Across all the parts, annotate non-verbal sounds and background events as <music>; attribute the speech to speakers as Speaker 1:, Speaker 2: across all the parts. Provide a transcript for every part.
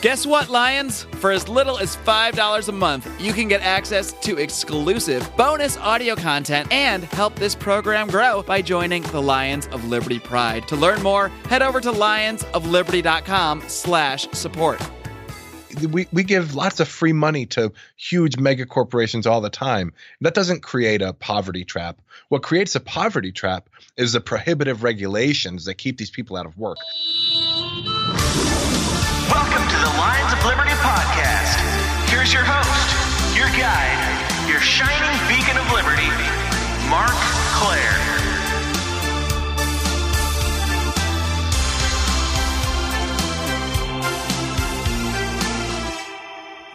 Speaker 1: Guess what, Lions? For as little as $5 a month, you can get access to exclusive bonus audio content and help this program grow by joining the Lions of Liberty Pride. To learn more, head over to lionsofliberty.com slash support.
Speaker 2: we, we give lots of free money to huge mega corporations all the time. That doesn't create a poverty trap. What creates a poverty trap is the prohibitive regulations that keep these people out of work.
Speaker 3: Welcome Liberty podcast. Here's your host, your guide, your shining beacon of liberty, Marc Clair.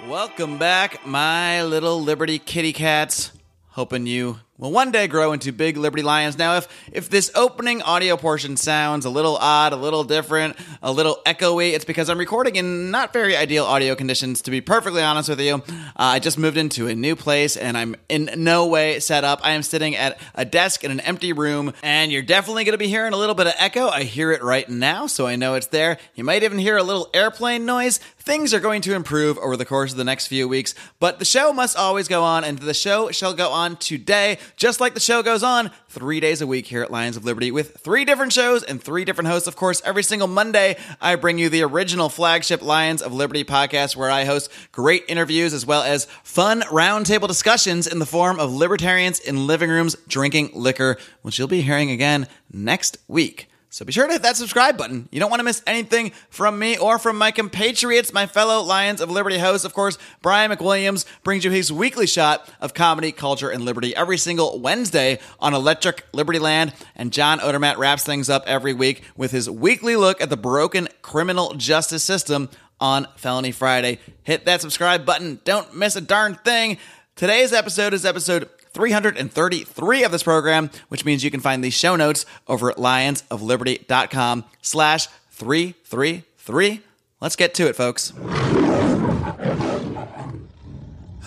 Speaker 1: Welcome back, my little Liberty kitty cats. Hoping you will one day grow into big Liberty Lions. Now, if if this opening audio portion sounds a little odd, a little different, a little echoey, it's because I'm recording in not very ideal audio conditions. To be perfectly honest with you, uh, I just moved into a new place and I'm in no way set up. I am sitting at a desk in an empty room, and you're definitely going to be hearing a little bit of echo. I hear it right now, so I know it's there. You might even hear a little airplane noise. Things are going to improve over the course of the next few weeks, but the show must always go on, and the show shall go on today, just like the show goes on three days a week here at Lions of Liberty with three different shows and three different hosts. Of course, every single Monday, I bring you the original flagship Lions of Liberty podcast where I host great interviews as well as fun roundtable discussions in the form of libertarians in living rooms drinking liquor, which you'll be hearing again next week. So be sure to hit that subscribe button. You don't want to miss anything from me or from my compatriots, my fellow Lions of Liberty hosts. Of course, Brian McWilliams brings you his weekly shot of comedy, culture, and liberty every single Wednesday on Electric Liberty Land. And John Odermatt wraps things up every week with his weekly look at the broken criminal justice system on Felony Friday. Hit that subscribe button. Don't miss a darn thing. Today's episode is episode 333 of this program, which means you can find the show notes over at lionsofliberty.com slash 333. Let's get to it, folks.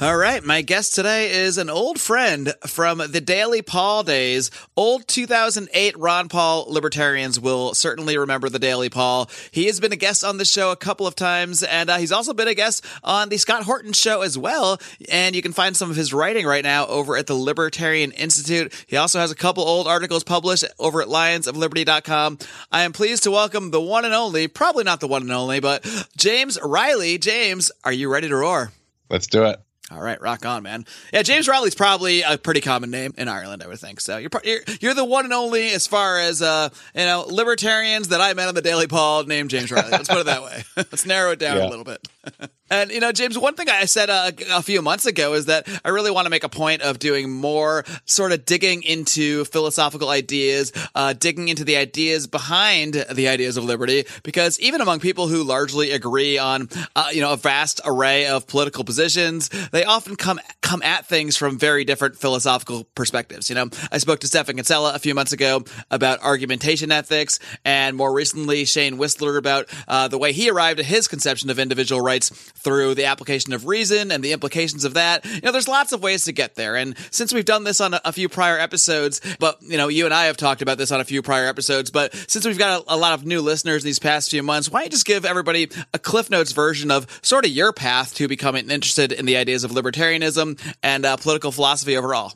Speaker 1: All right, my guest today is an old friend from the Daily Paul days. Old 2008 Ron Paul libertarians will certainly remember the Daily Paul. He has been a guest on the show a couple of times, and uh, he's also been a guest on the Scott Horton show as well. And you can find some of his writing right now over at the Libertarian Institute. He also has a couple old articles published over at lionsofliberty.com. I am pleased to welcome the one and only, probably not the one and only, but James Riley. James, are you ready to roar?
Speaker 2: Let's do it.
Speaker 1: All right, rock on, man. Yeah, James Riley's probably a pretty common name in Ireland, I would think. So you're you're, you're the one and only as far as uh, you know libertarians that I met on the Daily Paul named James Riley. Let's put it that way. <laughs> Let's narrow it down
Speaker 2: Yeah.
Speaker 1: a little bit. <laughs> And you know, James, one thing I said uh, a few months ago is that I really want to make a point of doing more sort of digging into philosophical ideas, uh, digging into the ideas behind the ideas of liberty, because even among people who largely agree on, uh, you know, a vast array of political positions, they often come come at things from very different philosophical perspectives. You know, I spoke to Stephan Kinsella a few months ago about argumentation ethics, and more recently Shane Whistler about uh, the way he arrived at his conception of individual rights through the application of reason and the implications of that. You know, there's lots of ways to get there. And since we've done this on a, a few prior episodes, but you know, you and I have talked about this on a few prior episodes, but since we've got a, a lot of new listeners these past few months, why don't you just give everybody a Cliff Notes version of sort of your path to becoming interested in the ideas of libertarianism and uh, political philosophy overall?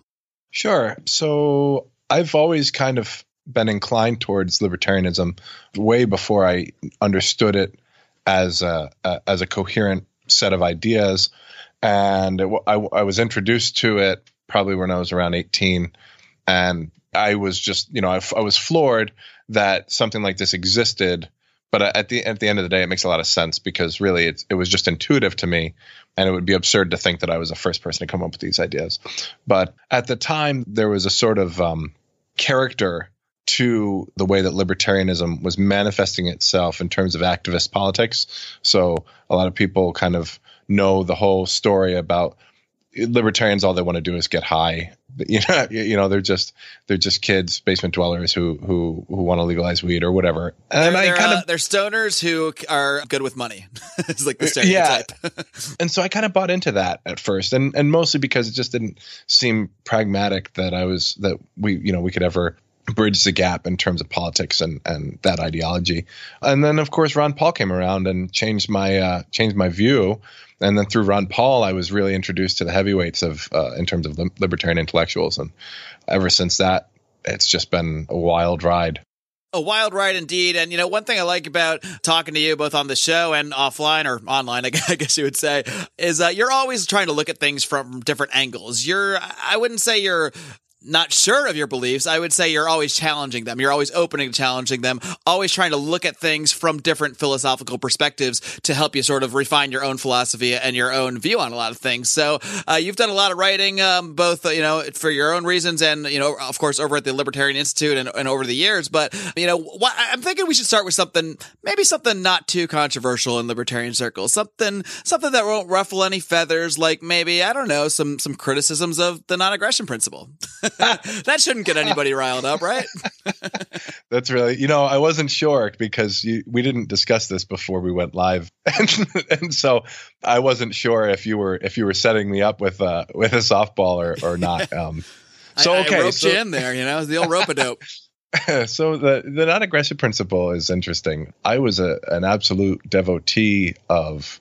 Speaker 2: Sure. So I've always kind of been inclined towards libertarianism way before I understood it as a, a as a coherent set of ideas, and it, I, I was introduced to it probably when I was around eighteen, and I was just you know I was floored that something like this existed. But at the at the end of the day, it makes a lot of sense because really it was just intuitive to me, and it would be absurd to think that I was the first person to come up with these ideas. But at the time, there was a sort of um, character to the way that libertarianism was manifesting itself in terms of activist politics. So a lot of people kind of know the whole story about libertarians. All they want to do is get high. <laughs> You know, you know, they're just they're just kids, basement dwellers who who who want to legalize weed or whatever. And I
Speaker 1: they're,
Speaker 2: kind
Speaker 1: uh,
Speaker 2: of
Speaker 1: they're stoners who are good with money. <laughs> it's like the stereotype. Yeah. <laughs>
Speaker 2: and so I kind of bought into that at first, and and mostly because it just didn't seem pragmatic that I was that we you know we could ever bridge the gap in terms of politics and and that ideology. And then of course Ron Paul came around and changed my uh, changed my view. And then through Ron Paul, I was really introduced to the heavyweights of uh, in terms of libertarian intellectuals. And ever since that, it's just been a wild ride.
Speaker 1: A wild ride indeed. And, you know, one thing I like about talking to you both on the show and offline or online, <laughs> I guess you would say, is uh, you're always trying to look at things from different angles. You're, I wouldn't say you're not sure of your beliefs, I would say you're always challenging them. You're always opening to challenging them, always trying to look at things from different philosophical perspectives to help you sort of refine your own philosophy and your own view on a lot of things. So uh, you've done a lot of writing, um, both, uh, you know, for your own reasons and, you know, of course, over at the Libertarian Institute and, and over the years. But, you know, I'm thinking we should start with something, maybe something not too controversial in libertarian circles, something, something that won't ruffle any feathers, like maybe, I don't know, some, some criticisms of the non-aggression principle. <laughs> <laughs> that shouldn't get anybody riled up, right? <laughs>
Speaker 2: That's really, you know, I wasn't sure because you, we didn't discuss this before we went live, <laughs> and, and, so I wasn't sure if you were if you were setting me up with uh with a softball or or not. Um,
Speaker 1: so okay, I, I roped so, you in there, you know, the old rope a dope.
Speaker 2: so the the non-aggressive principle is interesting. I was a an absolute devotee of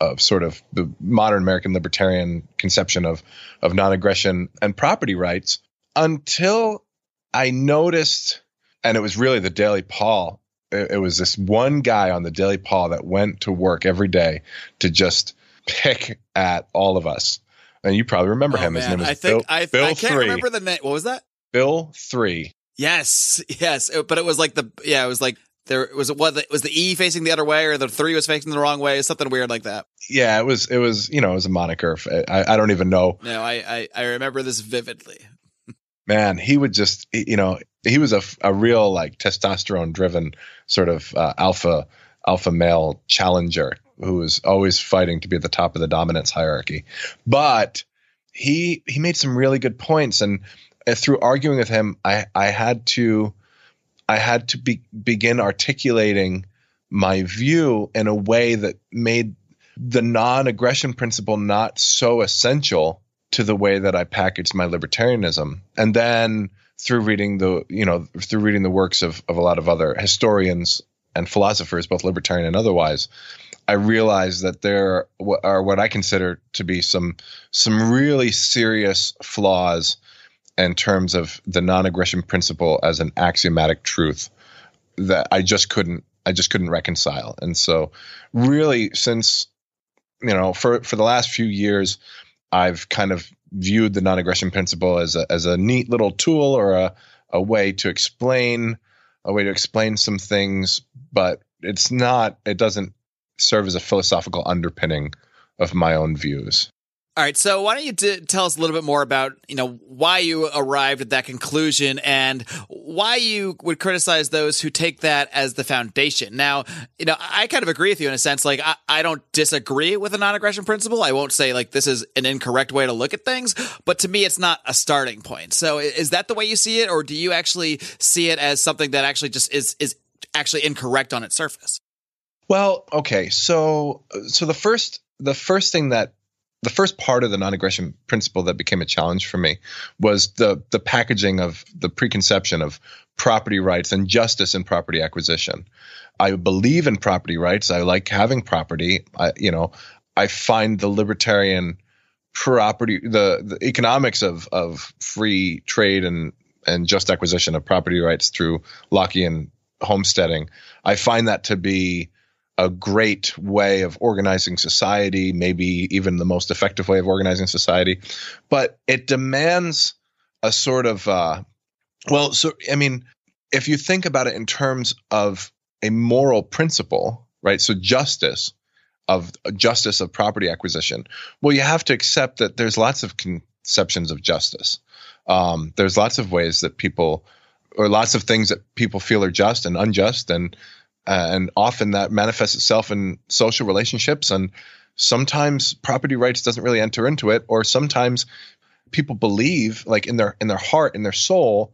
Speaker 2: of sort of the modern American libertarian conception of of non-aggression and property rights until I noticed, and it was really the Daily Paul. It, it was this one guy on the Daily Paul that went to work every day to just pick at all of us. And you probably remember
Speaker 1: oh,
Speaker 2: him.
Speaker 1: Man.
Speaker 2: His name was
Speaker 1: I think
Speaker 2: Bill,
Speaker 1: I,
Speaker 2: Bill
Speaker 1: I can't
Speaker 2: three.
Speaker 1: remember the name. What was that?
Speaker 2: Bill three.
Speaker 1: Yes, yes, but it was like the yeah, it was like there was what was the E facing the other way or the three was facing the wrong way, something weird like that.
Speaker 2: Yeah, it was it was you know it was a moniker. I, I don't even know.
Speaker 1: No, I, I I remember this vividly
Speaker 2: man, he would just, you know, he was a, a real like testosterone driven sort of uh, alpha alpha male challenger who was always fighting to be at the top of the dominance hierarchy. But he he made some really good points, and uh, through arguing with him, I I had to I had to be, begin articulating my view in a way that made the non-aggression principle not so essential to the way that I packaged my libertarianism. And then through reading the, you know, through reading the works of, of a lot of other historians and philosophers, both libertarian and otherwise, I realized that there are what I consider to be some some really serious flaws in terms of the non-aggression principle as an axiomatic truth that I just couldn't I just couldn't reconcile. And so really since you know for for the last few years I've kind of viewed the non-aggression principle as a as a neat little tool or a a way to explain a way to explain some things, but it's not. It doesn't serve as a philosophical underpinning of my own views.
Speaker 1: All right, so why don't you d- tell us a little bit more about you know why you arrived at that conclusion and why you would criticize those who take that as the foundation. Now, you know, I kind of agree with you in a sense. Like, I, I don't disagree with the non-aggression principle. I won't say like this is an incorrect way to look at things, but to me, it's not a starting point. So, is that the way you see it, or do you actually see it as something that actually just is is actually incorrect on its surface?
Speaker 2: Well, okay, so so the first the first thing that the first part of the non-aggression principle that became a challenge for me was the the packaging of the preconception of property rights and justice in property acquisition. I believe in property rights. I like having property. I, you know, I find the libertarian property, the, the economics of of free trade and and just acquisition of property rights through Lockean homesteading. I find that to be a great way of organizing society, maybe even the most effective way of organizing society, but it demands a sort of uh, well, so I mean, if you think about it in terms of a moral principle, right? So justice of justice of property acquisition. Well, you have to accept that there's lots of conceptions of justice. Um, there's lots of ways that people, or lots of things that people feel are just and unjust, and uh, and often that manifests itself in social relationships and sometimes property rights doesn't really enter into it or sometimes people believe like in their in their heart in their soul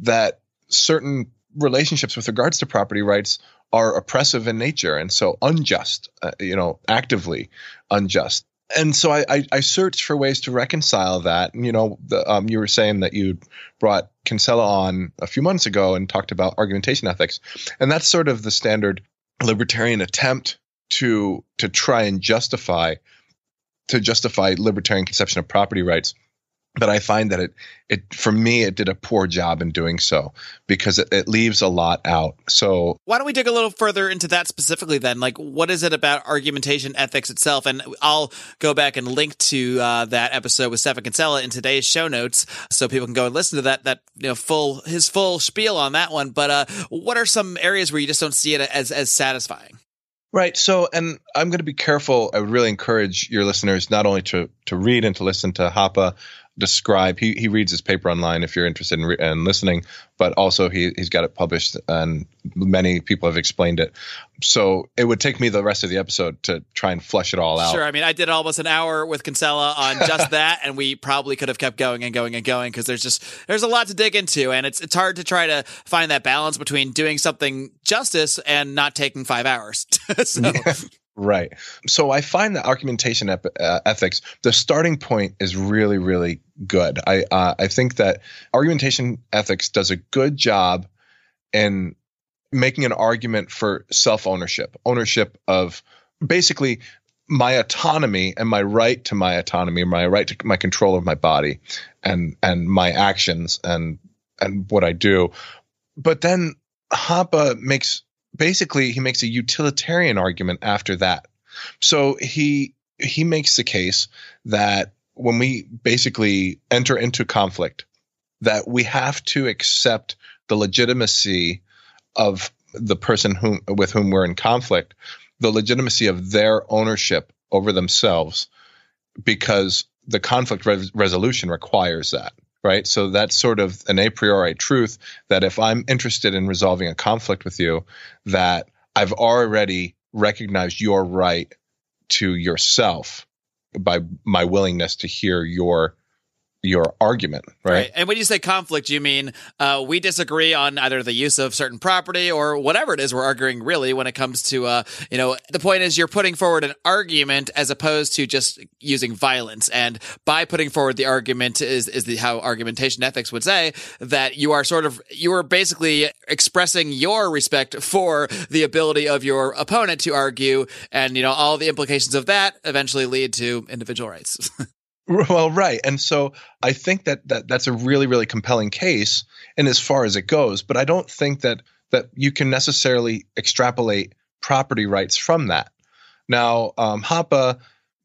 Speaker 2: that certain relationships with regards to property rights are oppressive in nature and so unjust uh, you know actively unjust and so I, I, I searched for ways to reconcile that. And, you know, the, um, you were saying that you brought Kinsella on a few months ago and talked about argumentation ethics, and that's sort of the standard libertarian attempt to to try and justify to justify libertarian conception of property rights but I find that it it for me it did a poor job in doing so because it, it, leaves a lot out. So
Speaker 1: why don't we dig a little further into that specifically then? Like, what is it about argumentation ethics itself? And I'll go back and link to uh, that episode with Stephan Kinsella in today's show notes, so people can go and listen to that that you know full his full spiel on that one. But uh, what are some areas where you just don't see it as as satisfying?
Speaker 2: Right. So, and I'm going to be careful. I would really encourage your listeners not only to to read and to listen to Hoppe describe. He he reads his paper online if you're interested in, re- in listening, but also he he's got it published and many people have explained it. So it would take me the rest of the episode to try and flush it all out.
Speaker 1: Sure. I mean, I did almost an hour with Kinsella on just <laughs> that, and we probably could have kept going and going and going because there's just there's a lot to dig into, and it's it's hard to try to find that balance between doing something justice and not taking five hours. <laughs> so.
Speaker 2: Right. So I find that argumentation ep- uh, ethics, the starting point is really, really good. I uh, I think that argumentation ethics does a good job in making an argument for self ownership, ownership of basically my autonomy and my right to my autonomy, my right to my control of my body, and and my actions and and what I do. But then Hoppe makes basically he makes a utilitarian argument after that. So he he makes the case that when we basically enter into conflict, that we have to accept the legitimacy of the person whom with whom we're in conflict, the legitimacy of their ownership over themselves, because the conflict res- resolution requires that right? So that's sort of an a priori truth that if I'm interested in resolving a conflict with you, that I've already recognized your right to yourself by my willingness to hear your your argument, right? right?
Speaker 1: And when you say conflict, you mean uh, we disagree on either the use of certain property or whatever it is we're arguing. Really, when it comes to, uh, you know, the point is you're putting forward an argument as opposed to just using violence. And by putting forward the argument is is the how argumentation ethics would say that you are sort of you are basically expressing your respect for the ability of your opponent to argue, and you know all the implications of that eventually lead to individual rights. <laughs> <laughs>
Speaker 2: Well, right. And so I think that, that that's a really, really compelling case and as far as it goes. But I don't think that that you can necessarily extrapolate property rights from that. Now, um, Hoppe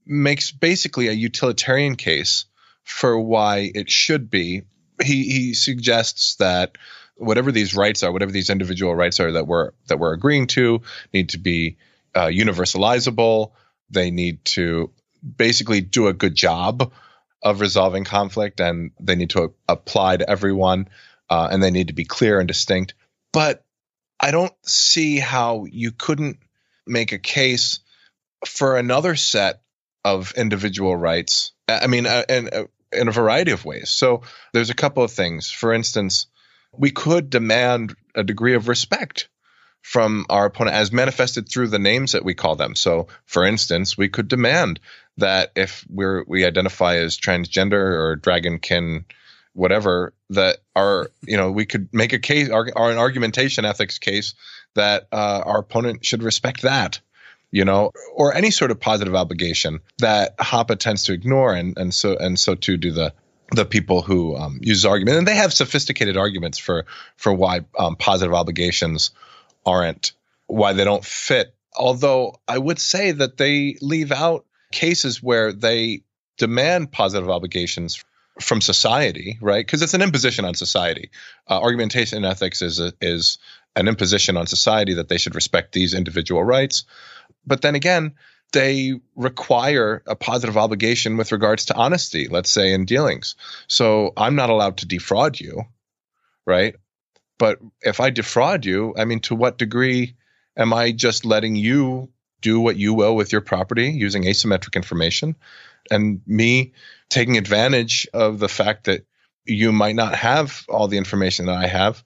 Speaker 2: makes basically a utilitarian case for why it should be. He he suggests that whatever these rights are, whatever these individual rights are that we're that we're agreeing to, need to be uh, universalizable. They need to basically do a good job of resolving conflict and they need to apply to everyone uh, and they need to be clear and distinct. But I don't see how you couldn't make a case for another set of individual rights. I mean, uh, in, uh, in a variety of ways. So there's a couple of things. For instance, we could demand a degree of respect from our opponent as manifested through the names that we call them. So, for instance, we could demand that if we're we identify as transgender or dragonkin, whatever, that our you know we could make a case or, an argumentation ethics case that uh, our opponent should respect that you know, or any sort of positive obligation that Hoppe tends to ignore, and and so and so too do the the people who um, use argument, and they have sophisticated arguments for for why um, positive obligations aren't why they don't fit. Although I would say that they leave out cases where they demand positive obligations from society, right? Because it's an imposition on society. Uh, argumentation ethics is a, is an imposition on society that they should respect these individual rights. But then again, they require a positive obligation with regards to honesty, let's say in dealings. So I'm not allowed to defraud you, right? But if I defraud you, I mean, to what degree am I just letting you do what you will with your property using asymmetric information and me taking advantage of the fact that you might not have all the information that I have?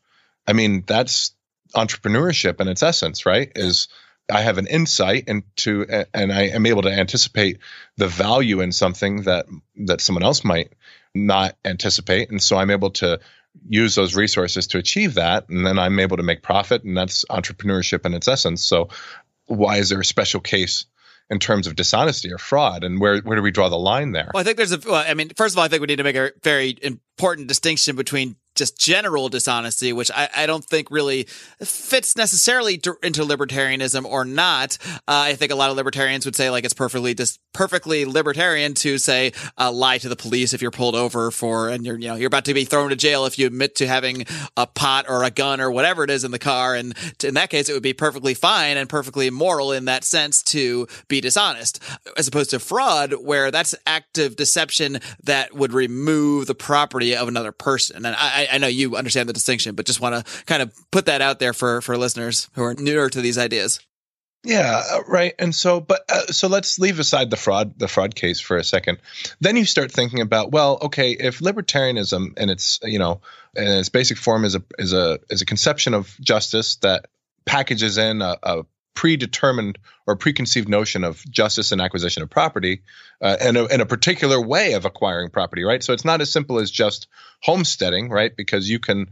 Speaker 2: I mean, that's entrepreneurship in its essence, right? Is I have an insight into, and I am able to anticipate the value in something that that someone else might not anticipate, and so I'm able to use those resources to achieve that, and then I'm able to make profit, and that's entrepreneurship in its essence. So, why is there a special case? in terms of dishonesty or fraud and where where do we draw the line there
Speaker 1: well i think there's a well, i mean first of all i think we need to make a very important distinction between just general dishonesty, which I, I don't think really fits necessarily to, into libertarianism or not. Uh, I think a lot of libertarians would say like it's perfectly just perfectly libertarian to say uh, lie to the police if you're pulled over for and you're you know you're about to be thrown to jail if you admit to having a pot or a gun or whatever it is in the car, and in that case it would be perfectly fine and perfectly moral in that sense to be dishonest, as opposed to fraud where that's active deception that would remove the property of another person. And I, I know you understand the distinction, but just want to kind of put that out there for for listeners who are newer to these ideas.
Speaker 2: Yeah, uh, right. And so, but uh, so let's leave aside the fraud, the fraud case for a second. Then you start thinking about, well, okay, if libertarianism and its, you know, in its basic form is a is a is a conception of justice that packages in a, a predetermined or preconceived notion of justice and acquisition of property uh, and, a, and a particular way of acquiring property, right? So it's not as simple as just homesteading, right? Because you can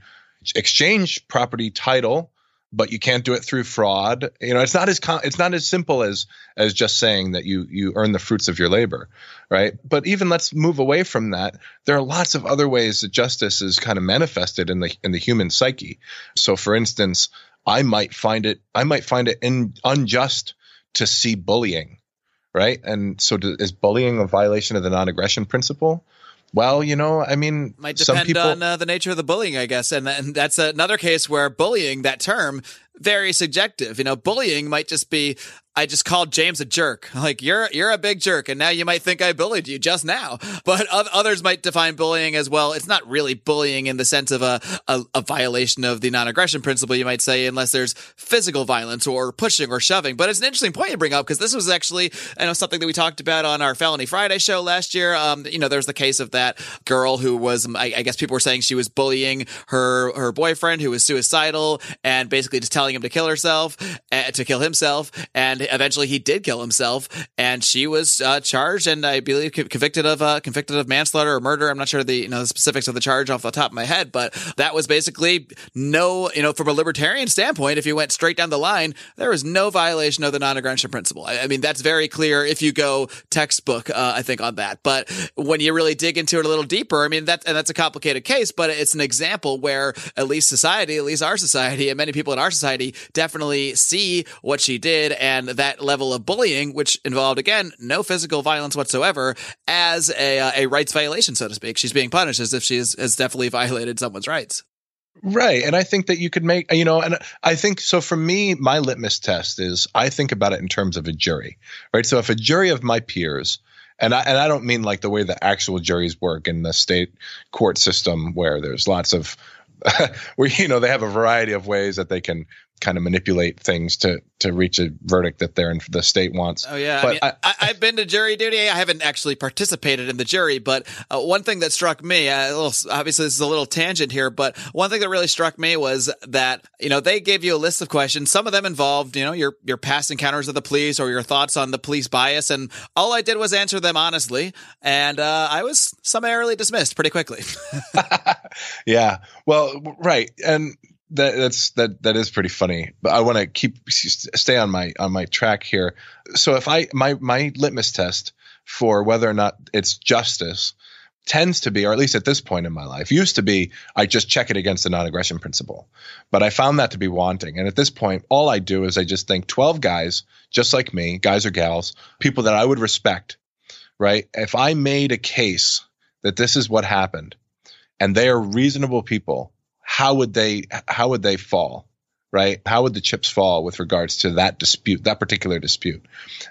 Speaker 2: exchange property title but you can't do it through fraud. You know, it's not as com- it's not as simple as as just saying that you you earn the fruits of your labor, right? But even let's move away from that. There are lots of other ways that justice is kind of manifested in the in the human psyche. So, for instance, I might find it I might find it in, unjust to see bullying, right? And so do, is bullying a violation of the non-aggression principle? Well, you know, I mean,
Speaker 1: might depend
Speaker 2: people,
Speaker 1: on uh, the nature of the bullying, I guess, and, and that's another case where bullying, that term, very subjective. You know, bullying might just be I just called James a jerk. <laughs> Like you're you're a big jerk, and now you might think I bullied you just now. <laughs> But others might define bullying as well. It's not really bullying in the sense of a, a, a violation of the non-aggression principle. You might say unless there's physical violence or pushing or shoving. But it's an interesting point you bring up because this was actually I know something that we talked about on our Felony Friday show last year. Um, you know, there's the case of that girl who was I, I guess people were saying she was bullying her her boyfriend who was suicidal and basically just telling him to kill herself, uh, to kill himself, and eventually he did kill himself, and she was uh, charged and I believe convicted of uh, convicted of manslaughter or murder. I'm not sure the you know the specifics of the charge off the top of my head, but that was basically no you know from a libertarian standpoint, if you went straight down the line, there was no violation of the non-aggression principle. I, I mean that's very clear if you go textbook, uh, I think on that. But when you really dig into it a little deeper, I mean that and that's a complicated case, but it's an example where at least society, at least our society, and many people in our society definitely see what she did and that level of bullying, which involved again no physical violence whatsoever, as a uh, a rights violation, so to speak. She's being punished as if she has, has definitely <laughs> violated someone's rights.
Speaker 2: Right. And I think that you could make, you know, and I think so for me, my litmus test is I think about it in terms of a jury, right? So if a jury of my peers, and I, and I don't mean like the way the actual juries work in the state court system where there's lots of <laughs> where you know they have a variety of ways that they can kind of manipulate things to to reach a verdict that they're in the state wants.
Speaker 1: Oh yeah, but I mean, have been to jury duty. I haven't actually participated in the jury, but uh, one thing that struck me, uh, little, obviously this is a little tangent here, but one thing that really struck me was that you know they gave you a list of questions. Some of them involved you know your your past encounters with the police or your thoughts on the police bias, and all I did was answer them honestly, and uh, I was summarily dismissed pretty quickly. <laughs>
Speaker 2: yeah, well, right, and that that's that that is pretty funny but i want to keep stay on my on my track here. So if i my my litmus test for whether or not it's justice tends to be or at least at this point in my life used to be i just check it against the non-aggression principle. But i found that to be wanting. And at this point all i do is i just think 12 guys just like me guys or gals people that i would respect right? If i made a case that this is what happened and they are reasonable people how would they how would they fall right? How would the chips fall with regards to that dispute that particular dispute?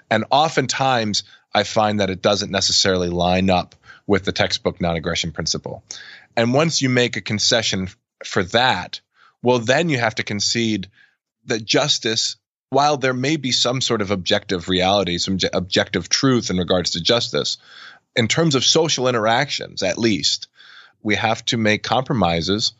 Speaker 2: And oftentimes i find that it doesn't necessarily line up with the textbook non-aggression principle. And once you make a concession for that well then you have to concede that justice while there may be some sort of objective reality some objective truth in regards to justice in terms of social interactions at least we have to make compromises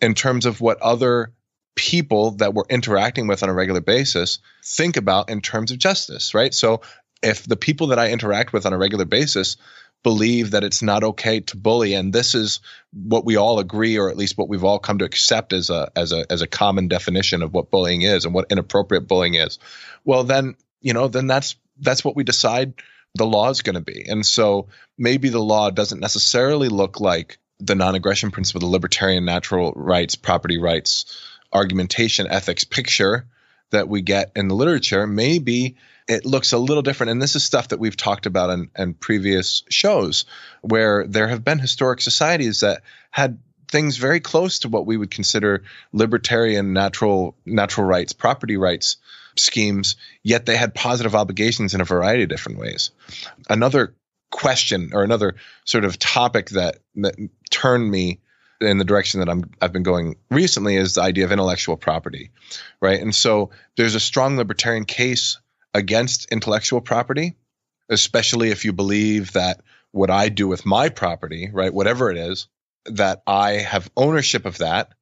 Speaker 2: in terms of what other people that we're interacting with on a regular basis think about in terms of justice, right? So if the people that I interact with on a regular basis believe that it's not okay to bully and this is what we all agree or at least what we've all come to accept as a as a as a common definition of what bullying is and what inappropriate bullying is well then you know then that's that's what we decide the law is going to be and so maybe the law doesn't necessarily look like the non-aggression principle the libertarian natural rights property rights argumentation ethics picture that we get in the literature maybe it looks a little different. And this is stuff that we've talked about in, in previous shows, where there have been historic societies that had things very close to what we would consider libertarian natural natural rights, property rights schemes, yet they had positive obligations in a variety of different ways. Another question or another sort of topic that, that turned me in the direction that I'm I've been going recently is the idea of intellectual property, right? And so there's a strong libertarian case against intellectual property, especially if you believe that what I do with my property, right, whatever it is, that I have ownership of that.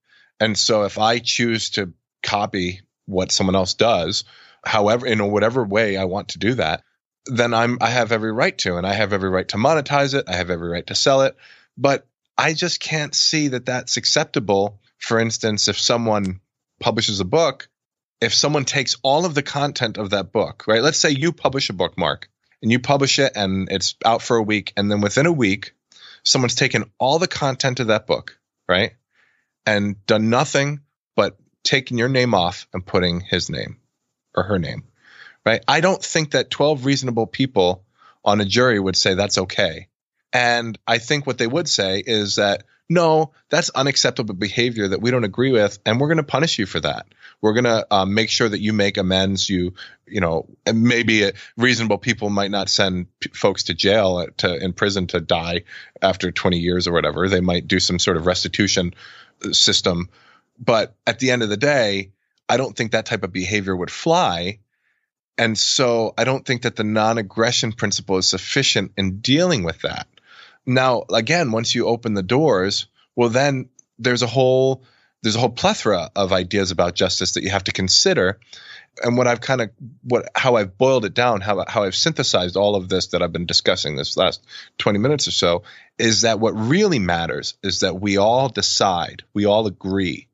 Speaker 2: And so if I choose to copy what someone else does, however, in whatever way I want to do that, then I'm I have every right to, and I have every right to monetize it. I have every right to sell it. But I just can't see that that's acceptable. For instance, if someone publishes a book if someone takes all of the content of that book, right? Let's say you publish a book, Marc, and you publish it and it's out for a week. And then within a week, someone's taken all the content of that book, right? And done nothing but taking your name off and putting his name or her name, right? I don't think that 12 reasonable people on a jury would say that's okay. And I think what they would say is that no, that's unacceptable behavior that we don't agree with, and we're going to punish you for that. We're going to um, make sure that you make amends. You, you know, maybe reasonable people might not send p- folks to jail uh, to in prison to die after 20 years or whatever. They might do some sort of restitution uh, system, but at the end of the day, I don't think that type of behavior would fly. And so I don't think that the non-aggression principle is sufficient in dealing with that. Now, again, once you open the doors, well, then there's a whole there's a whole plethora of ideas about justice that you have to consider. And what I've kind of what how I've boiled it down, how how I've synthesized all of this that I've been discussing this last 20 minutes or so, is that what really matters is that we all decide, we all agree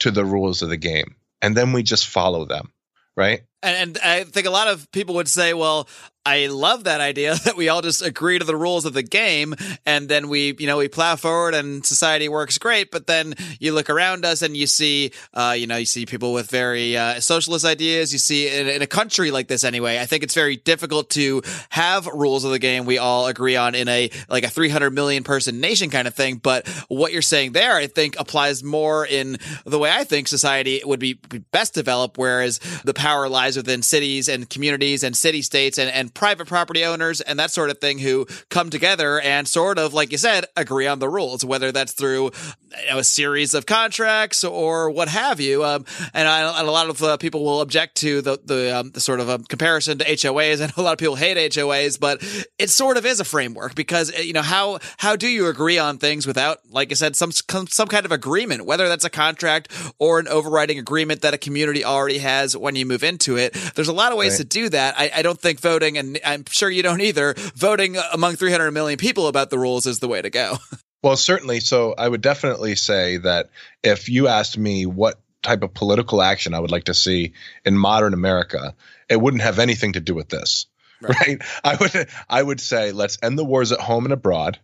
Speaker 2: to the rules of the game, and then we just follow them, right?
Speaker 1: And, and, I think a lot of people would say, well, I love that idea <laughs> that we all just agree to the rules of the game and then we, you know, we plow forward and society works great. But then you look around us and you see, uh, you know, you see people with very uh, socialist ideas. You see in, in, a country like this anyway, I think it's very difficult to have rules of the game we all agree on in a, like a 300 million person nation kind of thing. But what you're saying there, I think applies more in the way I think society would be best developed, whereas the power lies within cities and communities and city states and, and private property owners and that sort of thing who come together and sort of, like you said, agree on the rules, whether that's through you know, a series of contracts or what have you. Um, and, I, and, a lot of uh, people will object to the the, um, the sort of um, comparison to HOAs, and <laughs> a lot of people hate HOAs, but it sort of is a framework because uh, you know how how do you agree on things without, like I said, some some kind of agreement, whether that's a contract or an overriding agreement that a community already has when you move into it. There's a lot of ways right. to do that. I, I don't think voting, and I'm sure you don't either. Voting among 300 million people about the rules is the way to go. <laughs>
Speaker 2: Well, certainly. So I would definitely say that if you asked me what type of political action I would like to see in modern America, it wouldn't have anything to do with this. Right. <laughs> right? I would I would say let's end the wars at home and abroad,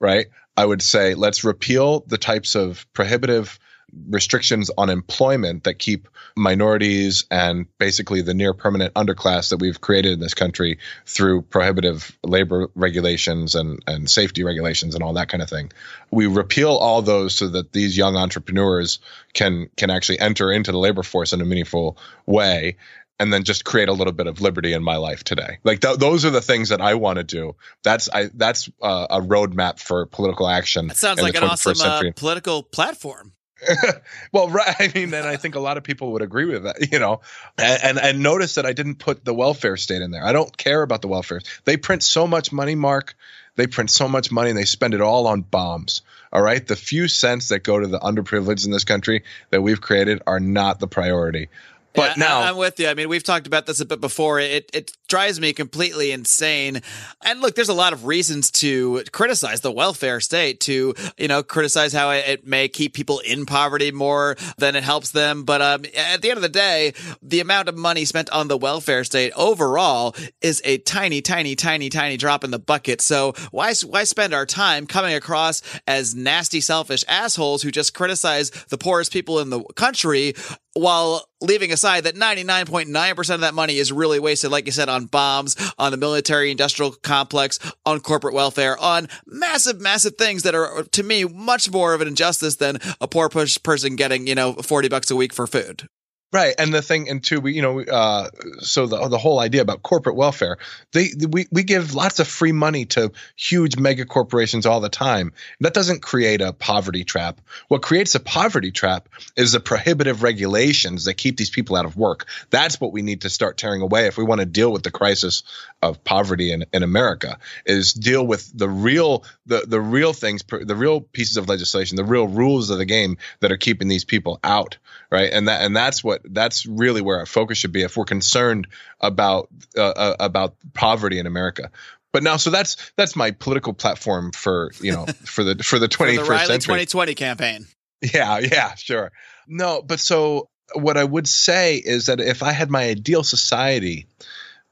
Speaker 2: right? I would say let's repeal the types of prohibitive restrictions on employment that keep minorities and basically the near permanent underclass that we've created in this country through prohibitive labor regulations and, and safety regulations and all that kind of thing. We repeal all those so that these young entrepreneurs can can actually enter into the labor force in a meaningful way and then just create a little bit of liberty in my life today. Like th- those are the things that I want to do. That's I that's uh, a roadmap for political action.
Speaker 1: That sounds like an awesome uh, political platform. <laughs>
Speaker 2: well, right. I mean, and I think a lot of people would agree with that, you know, and, and, and notice that I didn't put the welfare state in there. I don't care about the welfare. They print so much money, Marc. They print so much money and they spend it all on bombs. All right. The few cents that go to the underprivileged in this country that we've created are not the priority. But
Speaker 1: Yeah,
Speaker 2: now
Speaker 1: I'm with you. I mean, we've talked about this a bit before. It it drives me completely insane. And look, there's a lot of reasons to criticize the welfare state, to you know criticize how it, it may keep people in poverty more than it helps them. But um, at the end of the day, the amount of money spent on the welfare state overall is a tiny, tiny, tiny, tiny drop in the bucket. So why why spend our time coming across as nasty, selfish assholes who just criticize the poorest people in the country? While leaving aside that 99.9% of that money is really wasted, like you said, on bombs, on the military industrial complex, on corporate welfare, on massive, massive things that are, to me, much more of an injustice than a poor person getting, you know, 40 bucks a week for food.
Speaker 2: Right, and the thing, and two, we, you know, uh, so the the whole idea about corporate welfare, they we we give lots of free money to huge mega corporations all the time. That doesn't create a poverty trap. What creates a poverty trap is the prohibitive regulations that keep these people out of work. That's what we need to start tearing away if we want to deal with the crisis of poverty in, in America. Is deal with the real the the real things, the real pieces of legislation, the real rules of the game that are keeping these people out. Right, and that and that's what that's really where our focus should be if we're concerned about uh, uh, about poverty in America. But now, so that's that's my political platform for you know <laughs> for the for the
Speaker 1: For the Riley
Speaker 2: century.
Speaker 1: 2020 campaign.
Speaker 2: Yeah, yeah, sure. No, but so what I would say is that if I had my ideal society,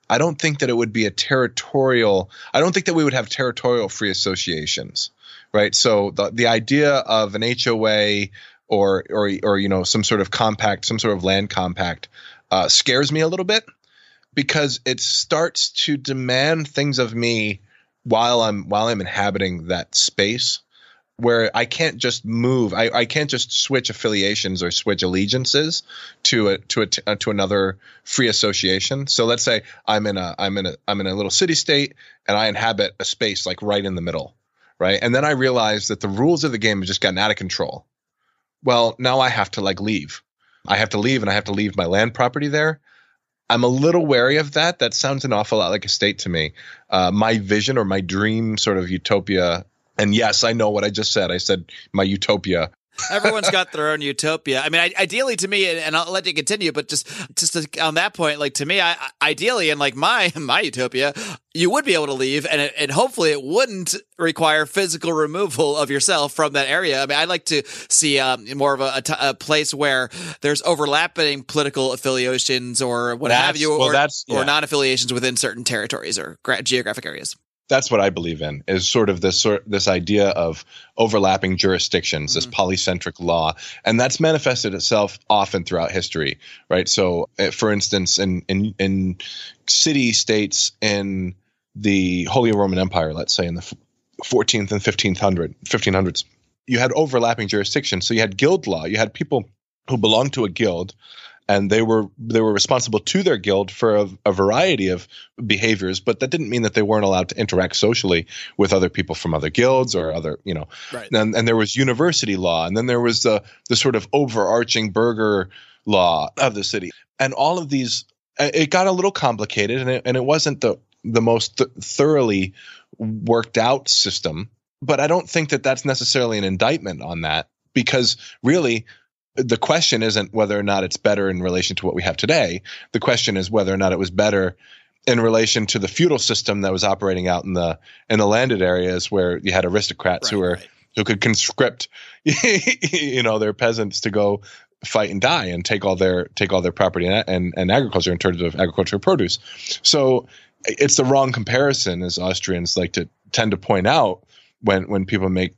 Speaker 2: I don't think that it would be a territorial. I don't think that we would have territorial free associations, right? So the the idea of an HOA or or or you know some sort of compact, some sort of land compact, uh, scares me a little bit because it starts to demand things of me while I'm while I'm inhabiting that space where I can't just move. I, I can't just switch affiliations or switch allegiances to a to a uh, to another free association. So let's say I'm in a I'm in a I'm in a little city state and I inhabit a space like right in the middle, right? And then I realize that the rules of the game have just gotten out of control. Well, now I have to like leave. I have to leave and I have to leave my land property there. I'm a little wary of that. That sounds an awful lot like a state to me. Uh, my vision or my dream sort of utopia and yes, I know what I just said. I said my utopia.
Speaker 1: Everyone's got their own <laughs> utopia. I mean, I, ideally to me, and- I'll let you continue, but just just to, on that point, like to me, I, ideally, and like my <laughs> my utopia, you would be able to leave, and it, and hopefully it wouldn't require physical removal of yourself from that area. I mean, I'd like to see um, more of a, a, t- a place where there's overlapping political affiliations or what have
Speaker 2: That's-
Speaker 1: you,
Speaker 2: well,
Speaker 1: or,
Speaker 2: that's-
Speaker 1: or non-affiliations within certain territories or gra- geographic areas.
Speaker 2: That's what I believe in is sort of this sort this idea of overlapping jurisdictions, this polycentric law, and that's manifested itself often throughout history, right? So, uh, for instance, in in in city states in the Holy Roman Empire, let's say in the 14th and 1500 1500s, you had overlapping jurisdictions. So you had guild law. You had people who belonged to a guild and they were they were responsible to their guild for a, a variety of behaviors but that didn't mean that they weren't allowed to interact socially with other people from other guilds or other you know
Speaker 1: Right.
Speaker 2: and, and there was university law and then there was the the sort of overarching burgher law of the city and all of these it got a little complicated and it, and it wasn't the the most th- thoroughly worked out system but i don't think that that's necessarily an indictment on that because really the question isn't whether or not it's better in relation to what we have today. The question is whether or not it was better in relation to the feudal system that was operating out in the in the landed areas where you had aristocrats who were
Speaker 1: right.
Speaker 2: who could conscript <laughs> you know their peasants to go fight and die and take all their take all their property and and, and agriculture in terms of agricultural produce. So it's the wrong comparison as Austrians like to tend to point out when when people make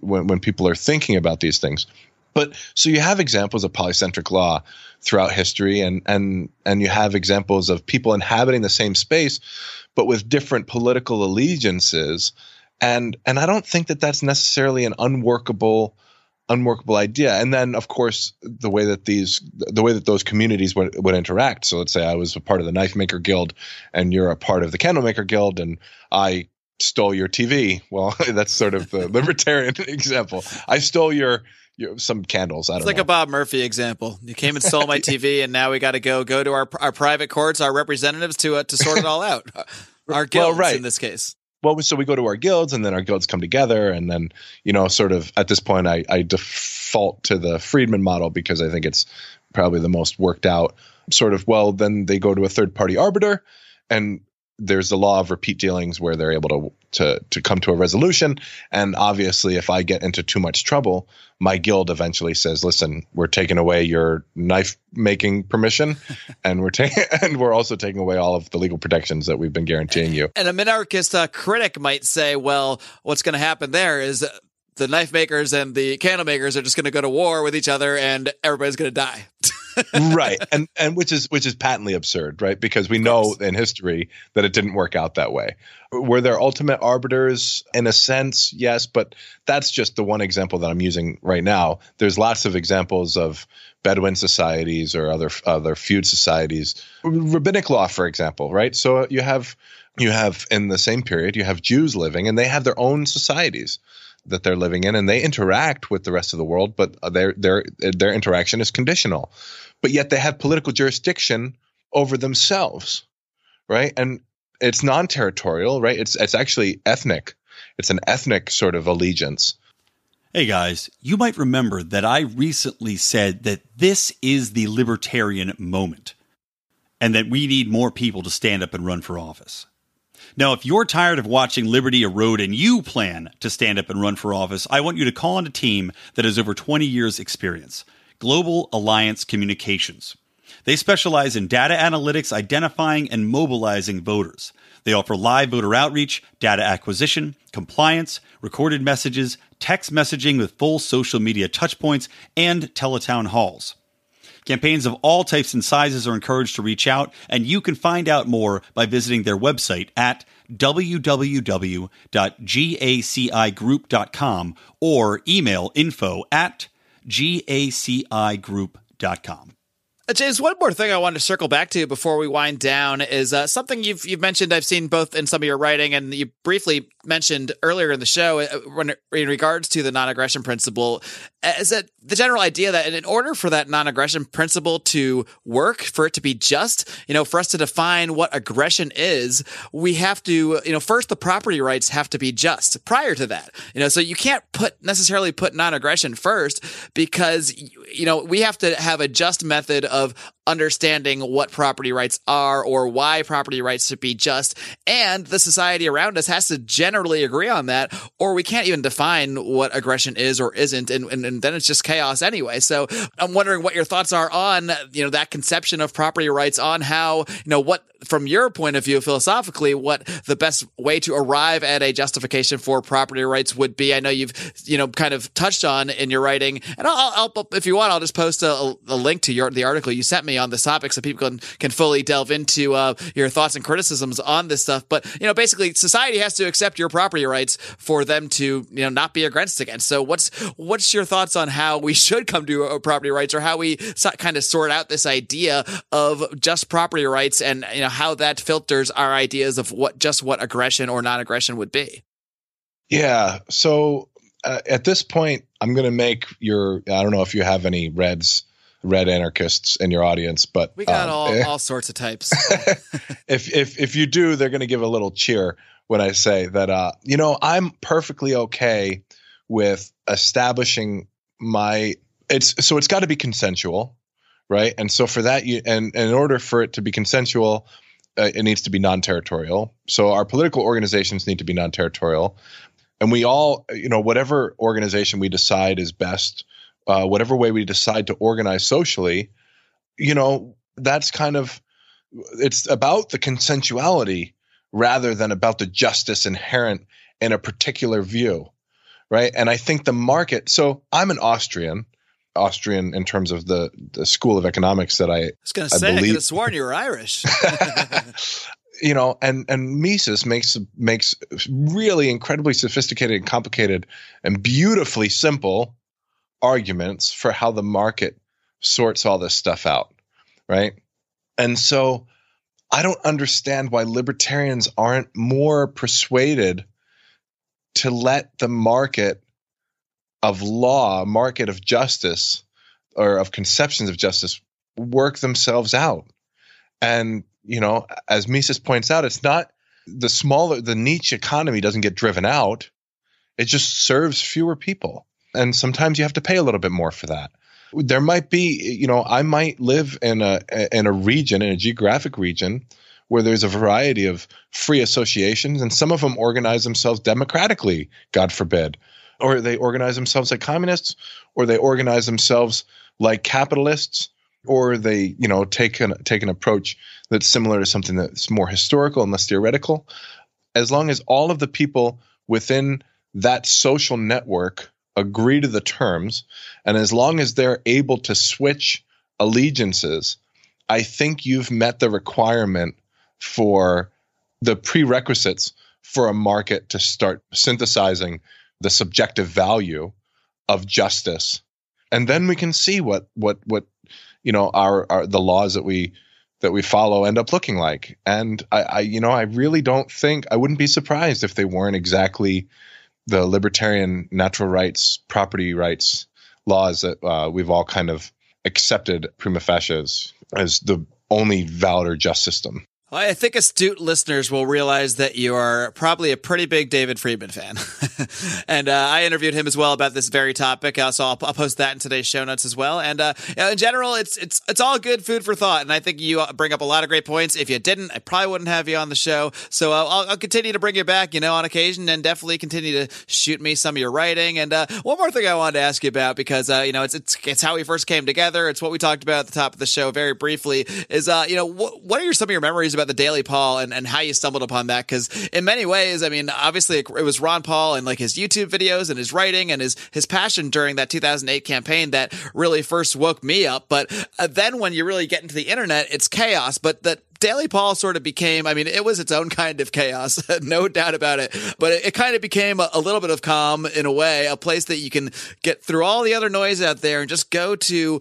Speaker 2: when when people are thinking about these things. But so you have examples of polycentric law throughout history, and and and you have examples of people inhabiting the same space, but with different political allegiances, and and I don't think that that's necessarily an unworkable unworkable idea. And then of course the way that these the way that those communities would, would interact. So let's say I was a part of the knife maker guild, and you're a part of the candle maker guild, and I stole your TV. Well, <laughs> that's sort of the <laughs> libertarian <laughs> example. I stole your some candles. I don't
Speaker 1: It's like
Speaker 2: know.
Speaker 1: a Bob Murphy example. You came and stole my <laughs> TV, and now we got to go go to our our private courts, our representatives to uh, to sort it all out. <laughs> Our guilds
Speaker 2: right.
Speaker 1: in this case.
Speaker 2: well, so we go to our guilds, and then our guilds come together, and then you know, sort of at this point, I, I default to the Friedman model because I think it's probably the most worked out. Sort of, well, then they go to a third party arbiter, and there's the law of repeat dealings where they're able to to to come to a resolution. And obviously, if I get into too much trouble, my guild eventually says, "Listen, we're taking away your knife making permission, <laughs> and we're taking <laughs> and we're also taking away all of the legal protections that we've been guaranteeing you."
Speaker 1: And a minarchist uh, critic might say, well, what's going to happen there is the knife makers and the candle makers are just going to go to war with each other and everybody's going to die. <laughs> <laughs>
Speaker 2: right. And and which is which is patently absurd right? Because we know in history that it didn't work out that way. Were there ultimate arbiters? In a sense yes but that's just the one example that i'm using right now. There's lots of examples of bedouin societies or other other feud societies. Rabbinic law for example right? So you have you have in the same period you have jews living and they have their own societies that they're living in and they interact with the rest of the world but their their their interaction is conditional. But yet they have political jurisdiction over themselves right? And it's non-territorial right? It's it's actually ethnic. It's an ethnic sort of allegiance.
Speaker 4: Hey guys, you might remember that I recently said that this is the libertarian moment and that we need more people to stand up and run for office. Now, if you're tired of watching liberty erode and you plan to stand up and run for office, I want you to call on a team that has over 20 years' experience Global Alliance Communications. They specialize in data analytics, identifying and mobilizing voters. They offer live voter outreach, data acquisition, compliance, recorded messages, text messaging with full social media touchpoints, and teletown halls. Campaigns of all types and sizes are encouraged to reach out, and you can find out more by visiting their website at www.gacigroup.com or email info at gacigroup.com.
Speaker 1: Uh, James, one more thing I wanted to circle back to before we wind down is uh, something you've you've mentioned. I've seen both in some of your writing, and you briefly mentioned earlier in the show uh, when, in regards to the non-aggression principle. uh, Is that the general idea that in order for that non-aggression principle to work, for it to be just, you know, for us to define what aggression is, we have to, you know, first the property rights have to be just. Prior to that, you know, so you can't put necessarily put non-aggression first because you know we have to have a just method of of understanding what property rights are or why property rights should be just. And the society around us has to generally agree on that or we can't even define what aggression is or isn't. And, and, and then it's just chaos anyway. So i'm wondering what your thoughts are on you know that conception of property rights on how you know what from your point of view philosophically what the best way to arrive at a justification for property rights would be. I know you've you know kind of touched on in your writing and i'll, I'll if you want i'll just post a, a link to your the article you sent me on this topic so people can, can fully delve into uh, your thoughts and criticisms on this stuff. But you know basically society has to accept your property rights for them to you know not be against against. So what's what's your thoughts on how we <laughs> should come to uh, property rights or how we so, kind of sort out this idea of just property rights and you know how that filters our ideas of what just what aggression or non-aggression would be?
Speaker 2: Yeah. So uh, at this point i'm going to make your i don't know if you have any reds red anarchists in your audience but
Speaker 1: we got
Speaker 2: um,
Speaker 1: all, <laughs> all sorts of types. <laughs> <laughs>
Speaker 2: If if if you do they're going to give a little cheer when i say that uh you know i'm perfectly okay with establishing my it's so it's got to be consensual right? And so for that you and, and in order for it to be consensual uh, it needs to be non-territorial. So our political organizations need to be non-territorial. And we all you know whatever organization we decide is best uh, whatever way we decide to organize socially you know that's kind of it's about the consensuality rather than about the justice inherent in a particular view right and i think the market so i'm an austrian austrian in terms of the the school of economics that i
Speaker 1: I was going to
Speaker 2: I
Speaker 1: say, I,
Speaker 2: believe-
Speaker 1: could <laughs> have sworn you were Irish. <laughs> <laughs>
Speaker 2: you know, and and Mises makes makes really incredibly sophisticated and complicated and beautifully simple arguments for how the market sorts all this stuff out, right? And so I don't understand why libertarians aren't more persuaded to let the market of law, market of justice, or of conceptions of justice work themselves out. And, you know, as Mises points out, it's not the smaller, the niche economy doesn't get driven out. It just serves fewer people. And sometimes you have to pay a little bit more for that. There might be, you know, I might live in a in a region, in a geographic region, where there's a variety of free associations, and some of them organize themselves democratically, God forbid, or they organize themselves like communists, or they organize themselves like capitalists, or they, you know, take an take an approach that's similar to something that's more historical and less theoretical. As long as all of the people within that social network agree to the terms, and as long as they're able to switch allegiances, I think you've met the requirement for the prerequisites for a market to start synthesizing the subjective value of justice. And then we can see what what what you know our, our the laws that we that we follow end up looking like. And I, I you know I really don't think I wouldn't be surprised if they weren't exactly the libertarian natural rights, property rights laws that uh, we've all kind of accepted prima facie as, as the only valid or just system.
Speaker 1: I think astute listeners will realize that you are probably a pretty big David Friedman fan. <laughs> and uh, I interviewed him as well about this very topic. Uh, so I'll, I'll, post that in today's show notes as well. And uh, in general, it's it's it's all good food for thought. And I think you bring up a lot of great points. If you didn't, I probably wouldn't have you on the show. So uh, I'll, I'll, continue to bring you back, you know, on occasion, and definitely continue to shoot me some of your writing. And uh, one more thing I wanted to ask you about because uh, you know it's, it's it's how we first came together. It's what we talked about at the top of the show very briefly. Is you know wh- what are your, some of your memories about the Daily Paul and, and how you stumbled upon that. Because in many ways, I mean, obviously it, it, was Ron Paul and like his YouTube videos and his writing and his his passion during that 2008 campaign that really first woke me up. But uh, then when you really get into the internet, it's chaos. But that Daily Paul sort of became, I mean, it was its own kind of chaos, <laughs> no doubt about it. But it, it kind of became a, a, little bit of calm in a way, a place that you can get through all the other noise out there and just go to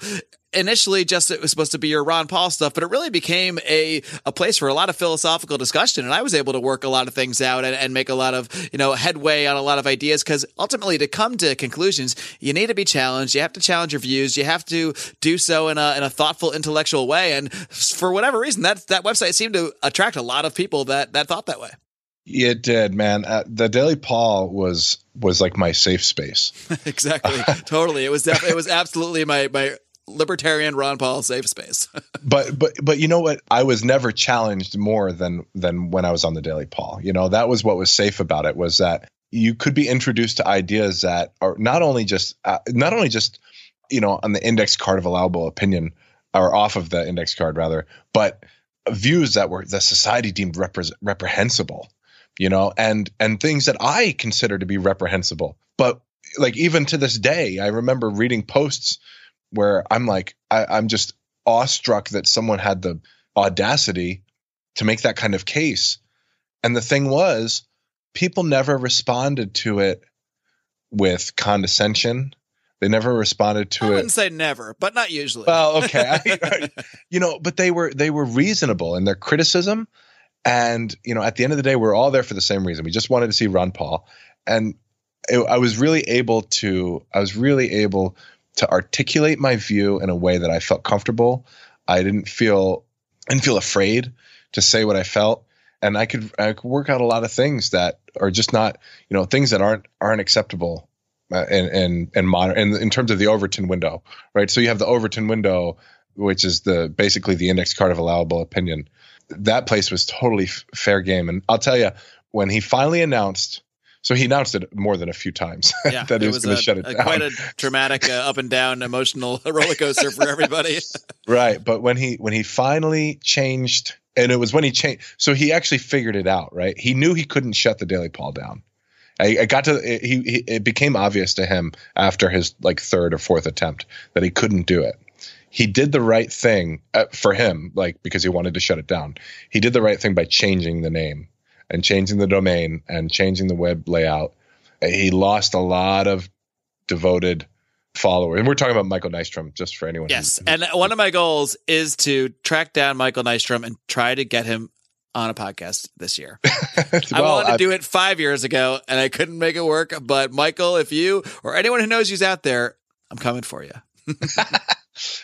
Speaker 1: initially just it was supposed to be your Ron Paul stuff, but it really became a, a place for a lot of philosophical discussion. And I was able to work a lot of things out and, and make a lot of, you know, headway on a lot of ideas. Cause ultimately to come to conclusions, you need to be challenged. You have to challenge your views. You have to do so in a, in a thoughtful, intellectual way. And for whatever reason, that, that website seemed to attract a lot of people that, that thought that way.
Speaker 2: It did, man. Uh, the Daily Paul was was like my safe space. <laughs>
Speaker 1: exactly, totally. It was definitely it was absolutely my my libertarian Ron Paul safe space. <laughs>
Speaker 2: but but but you know what? I was never challenged more than than when I was on the Daily Paul. You know, that was what was safe about it was that you could be introduced to ideas that are not only just uh, not only just you know on the index card of allowable opinion or off of the index card rather, but views that were the society deemed repre- reprehensible. You know, and and things that I consider to be reprehensible, but like even to this day, I remember reading posts where I'm like, I, I'm just awestruck that someone had the audacity to make that kind of case. And the thing was, people never responded to it with condescension. They never responded to
Speaker 1: I
Speaker 2: it.
Speaker 1: I wouldn't say never, but not usually.
Speaker 2: Well, okay, I, <laughs> I, you know, but they were they were reasonable in their criticism, and you know, at the end of the day, we're all there for the same reason. We just wanted to see Ron Paul, and it, I was really able to. I was really able to articulate my view in a way that I felt comfortable. I didn't feel I didn't feel afraid to say what I felt, and I could I could work out a lot of things that are just not you know things that aren't aren't acceptable uh, in in in modern in, in terms of the Overton window, right? So you have the Overton window, which is the basically the index card of allowable opinion. That place was totally f- fair game, and I'll tell you when he finally announced so he announced it more than a few times <laughs> yeah, that he was, was going to shut it
Speaker 1: a,
Speaker 2: down.
Speaker 1: Quite a dramatic uh, up and down emotional <laughs> roller coaster for everybody. <laughs>
Speaker 2: right, but when he when he finally changed, and it was when he changed. So he actually figured it out. Right, he knew he couldn't shut the Daily Paul down. I, I got to it, he, he it became obvious to him after his like third or fourth attempt that he couldn't do it he did the right thing uh, for him, like because he wanted to shut it down. He did the right thing by changing the name and changing the domain and changing the web layout, he lost a lot of devoted followers. And we're talking about Michael Nystrom, just for anyone.
Speaker 1: Yes, and one of my goals is to track down Michael Nystrom and try to get him on a podcast this year. <laughs>
Speaker 2: well,
Speaker 1: I wanted to
Speaker 2: I-
Speaker 1: do it five years ago and I couldn't make it work. But Michael, if you or anyone who knows you's out there, I'm coming for you. <laughs>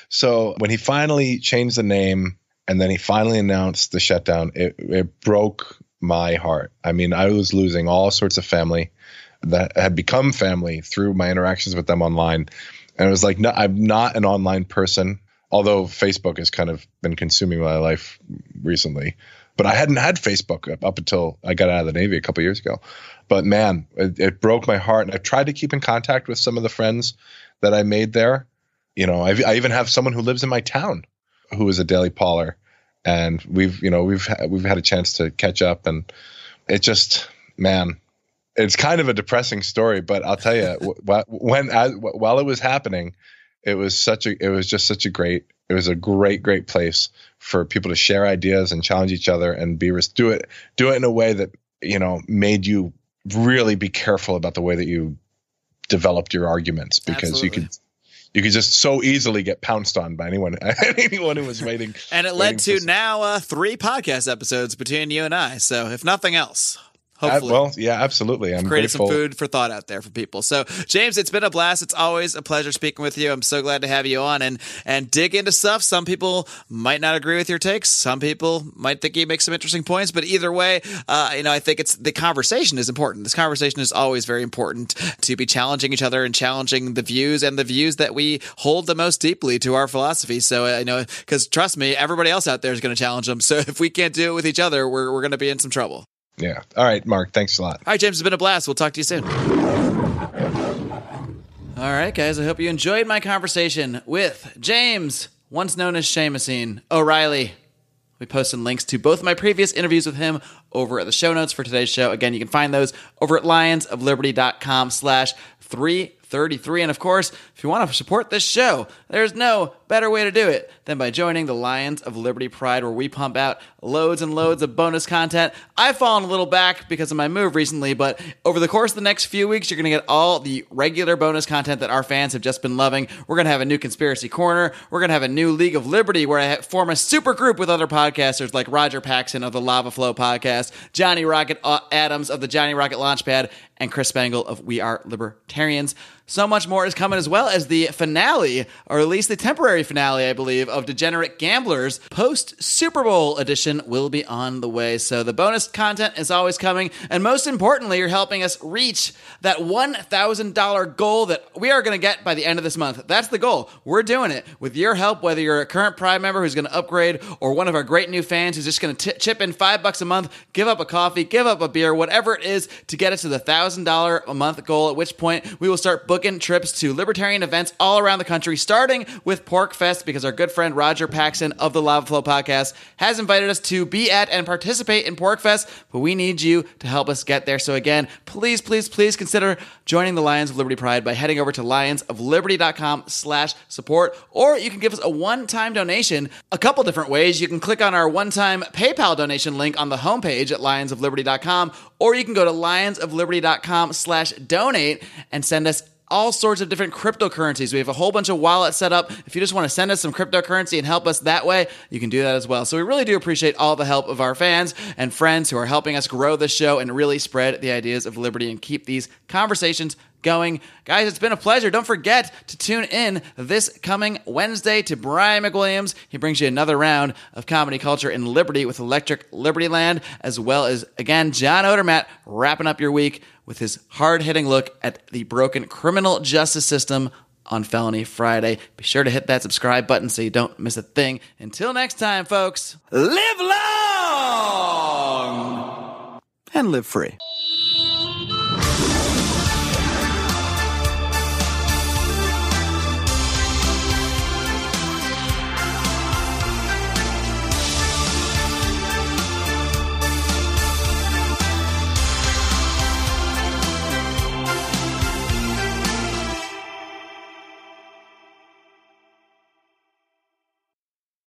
Speaker 2: So when he finally changed the name and then he finally announced the shutdown, it, it broke my heart. I mean, I was losing all sorts of family that had become family through my interactions with them online. And it was like, no, I'm not an online person, although Facebook has kind of been consuming my life recently. But I hadn't had Facebook up, until I got out of the Navy a couple years ago. But man, it, it broke my heart. And I've tried to keep in contact with some of the friends that I made there you know I've, i even have someone who lives in my town who is a daily pauler and we've you know we've we've had a chance to catch up and it just man it's kind of a depressing story but i'll tell you <laughs> when as, while it was happening it was such a it was just such a great it was a great great place for people to share ideas and challenge each other and be do it do it in a way that you know made you really be careful about the way that you developed your arguments because
Speaker 1: Absolutely.
Speaker 2: you could you could just so easily get pounced on by anyone <laughs> anyone who was <laughs> waiting.
Speaker 1: And it led to now uh, three podcast episodes between you and I. So if nothing else, Hopefully.
Speaker 2: well, yeah, absolutely. I'm
Speaker 1: created
Speaker 2: grateful.
Speaker 1: some food for thought out there for people. So, James, it's been a blast. It's always a pleasure speaking with you. I'm so glad to have you on and and dig into stuff. Some people might not agree with your takes. Some people might think you make some interesting points. But either way, uh, you know, I think it's the conversation is important. This conversation is always very important to be challenging each other and challenging the views and the views that we hold the most deeply to our philosophy. So, uh, you know, because trust me, everybody else out there is going to challenge them. So, <laughs> if we can't do it with each other, we're we're going to be in some trouble.
Speaker 2: Yeah. All right, Marc. Thanks a lot.
Speaker 1: All right, James, it's been a blast. We'll talk to you soon. All right, guys, I hope you enjoyed my conversation with James, once known as Seamusine O'Reilly. We posted links to both of my previous interviews with him over at the show notes for today's show. Again, you can find those over at lionsofliberty.com slash 333. And of course, if you want to support this show, there's no better way to do it than by joining the Lions of Liberty Pride, where we pump out loads and loads of bonus content. I've fallen a little back because of my move recently, but over the course of the next few weeks, you're going to get all the regular bonus content that our fans have just been loving. We're going to have a new Conspiracy Corner. We're going to have a new League of Liberty where I form a super group with other podcasters like Roger Paxson of the Lava Flow podcast, Johnny Rocket uh, Adams of the Johnny Rocket Launchpad, and Chris Spangle of We Are Libertarians. So much more is coming as well as the finale, or at least the temporary finale, I believe, of Degenerate Gamblers post Super Bowl edition will be on the way. So the bonus content is always coming. And most importantly, you're helping us reach that $1,000 goal that we are going to get by the end of this month. That's the goal. We're doing it with your help, whether you're a current Prime member who's going to upgrade or one of our great new fans who's just going to chip in five bucks a month, give up a coffee, give up a beer, whatever it is to get us to the $1,000 a month goal, at which point we will start booking trips to libertarian events all around the country, starting with PorcFest, because our good friend Roger Paxson of the Lava Flow podcast has invited us to be at and participate in PorcFest, but we need you to help us get there. So again, please, please, please consider joining the Lions of Liberty Pride by heading over to lionsofliberty.com slash support, or you can give us a one-time donation a couple different ways. You can click on our one-time PayPal donation link on the homepage at lionsofliberty.com, or you can go to lionsofliberty.com slash donate and send us all sorts of different cryptocurrencies. We have a whole bunch of wallets set up. If you just want to send us some cryptocurrency and help us that way, you can do that as well. So we really do appreciate all the help of our fans and friends who are helping us grow this show and really spread the ideas of liberty and keep these conversations going. Guys, it's been a pleasure. Don't forget to tune in this coming Wednesday to Brian McWilliams. He brings you another round of comedy culture and liberty with Electric Liberty Land, as well as, again, John Odermatt wrapping up your week with his hard hitting look at the broken criminal justice system on Felony Friday. Be sure to hit that subscribe button so you don't miss a thing. Until next time, folks, live long and live free.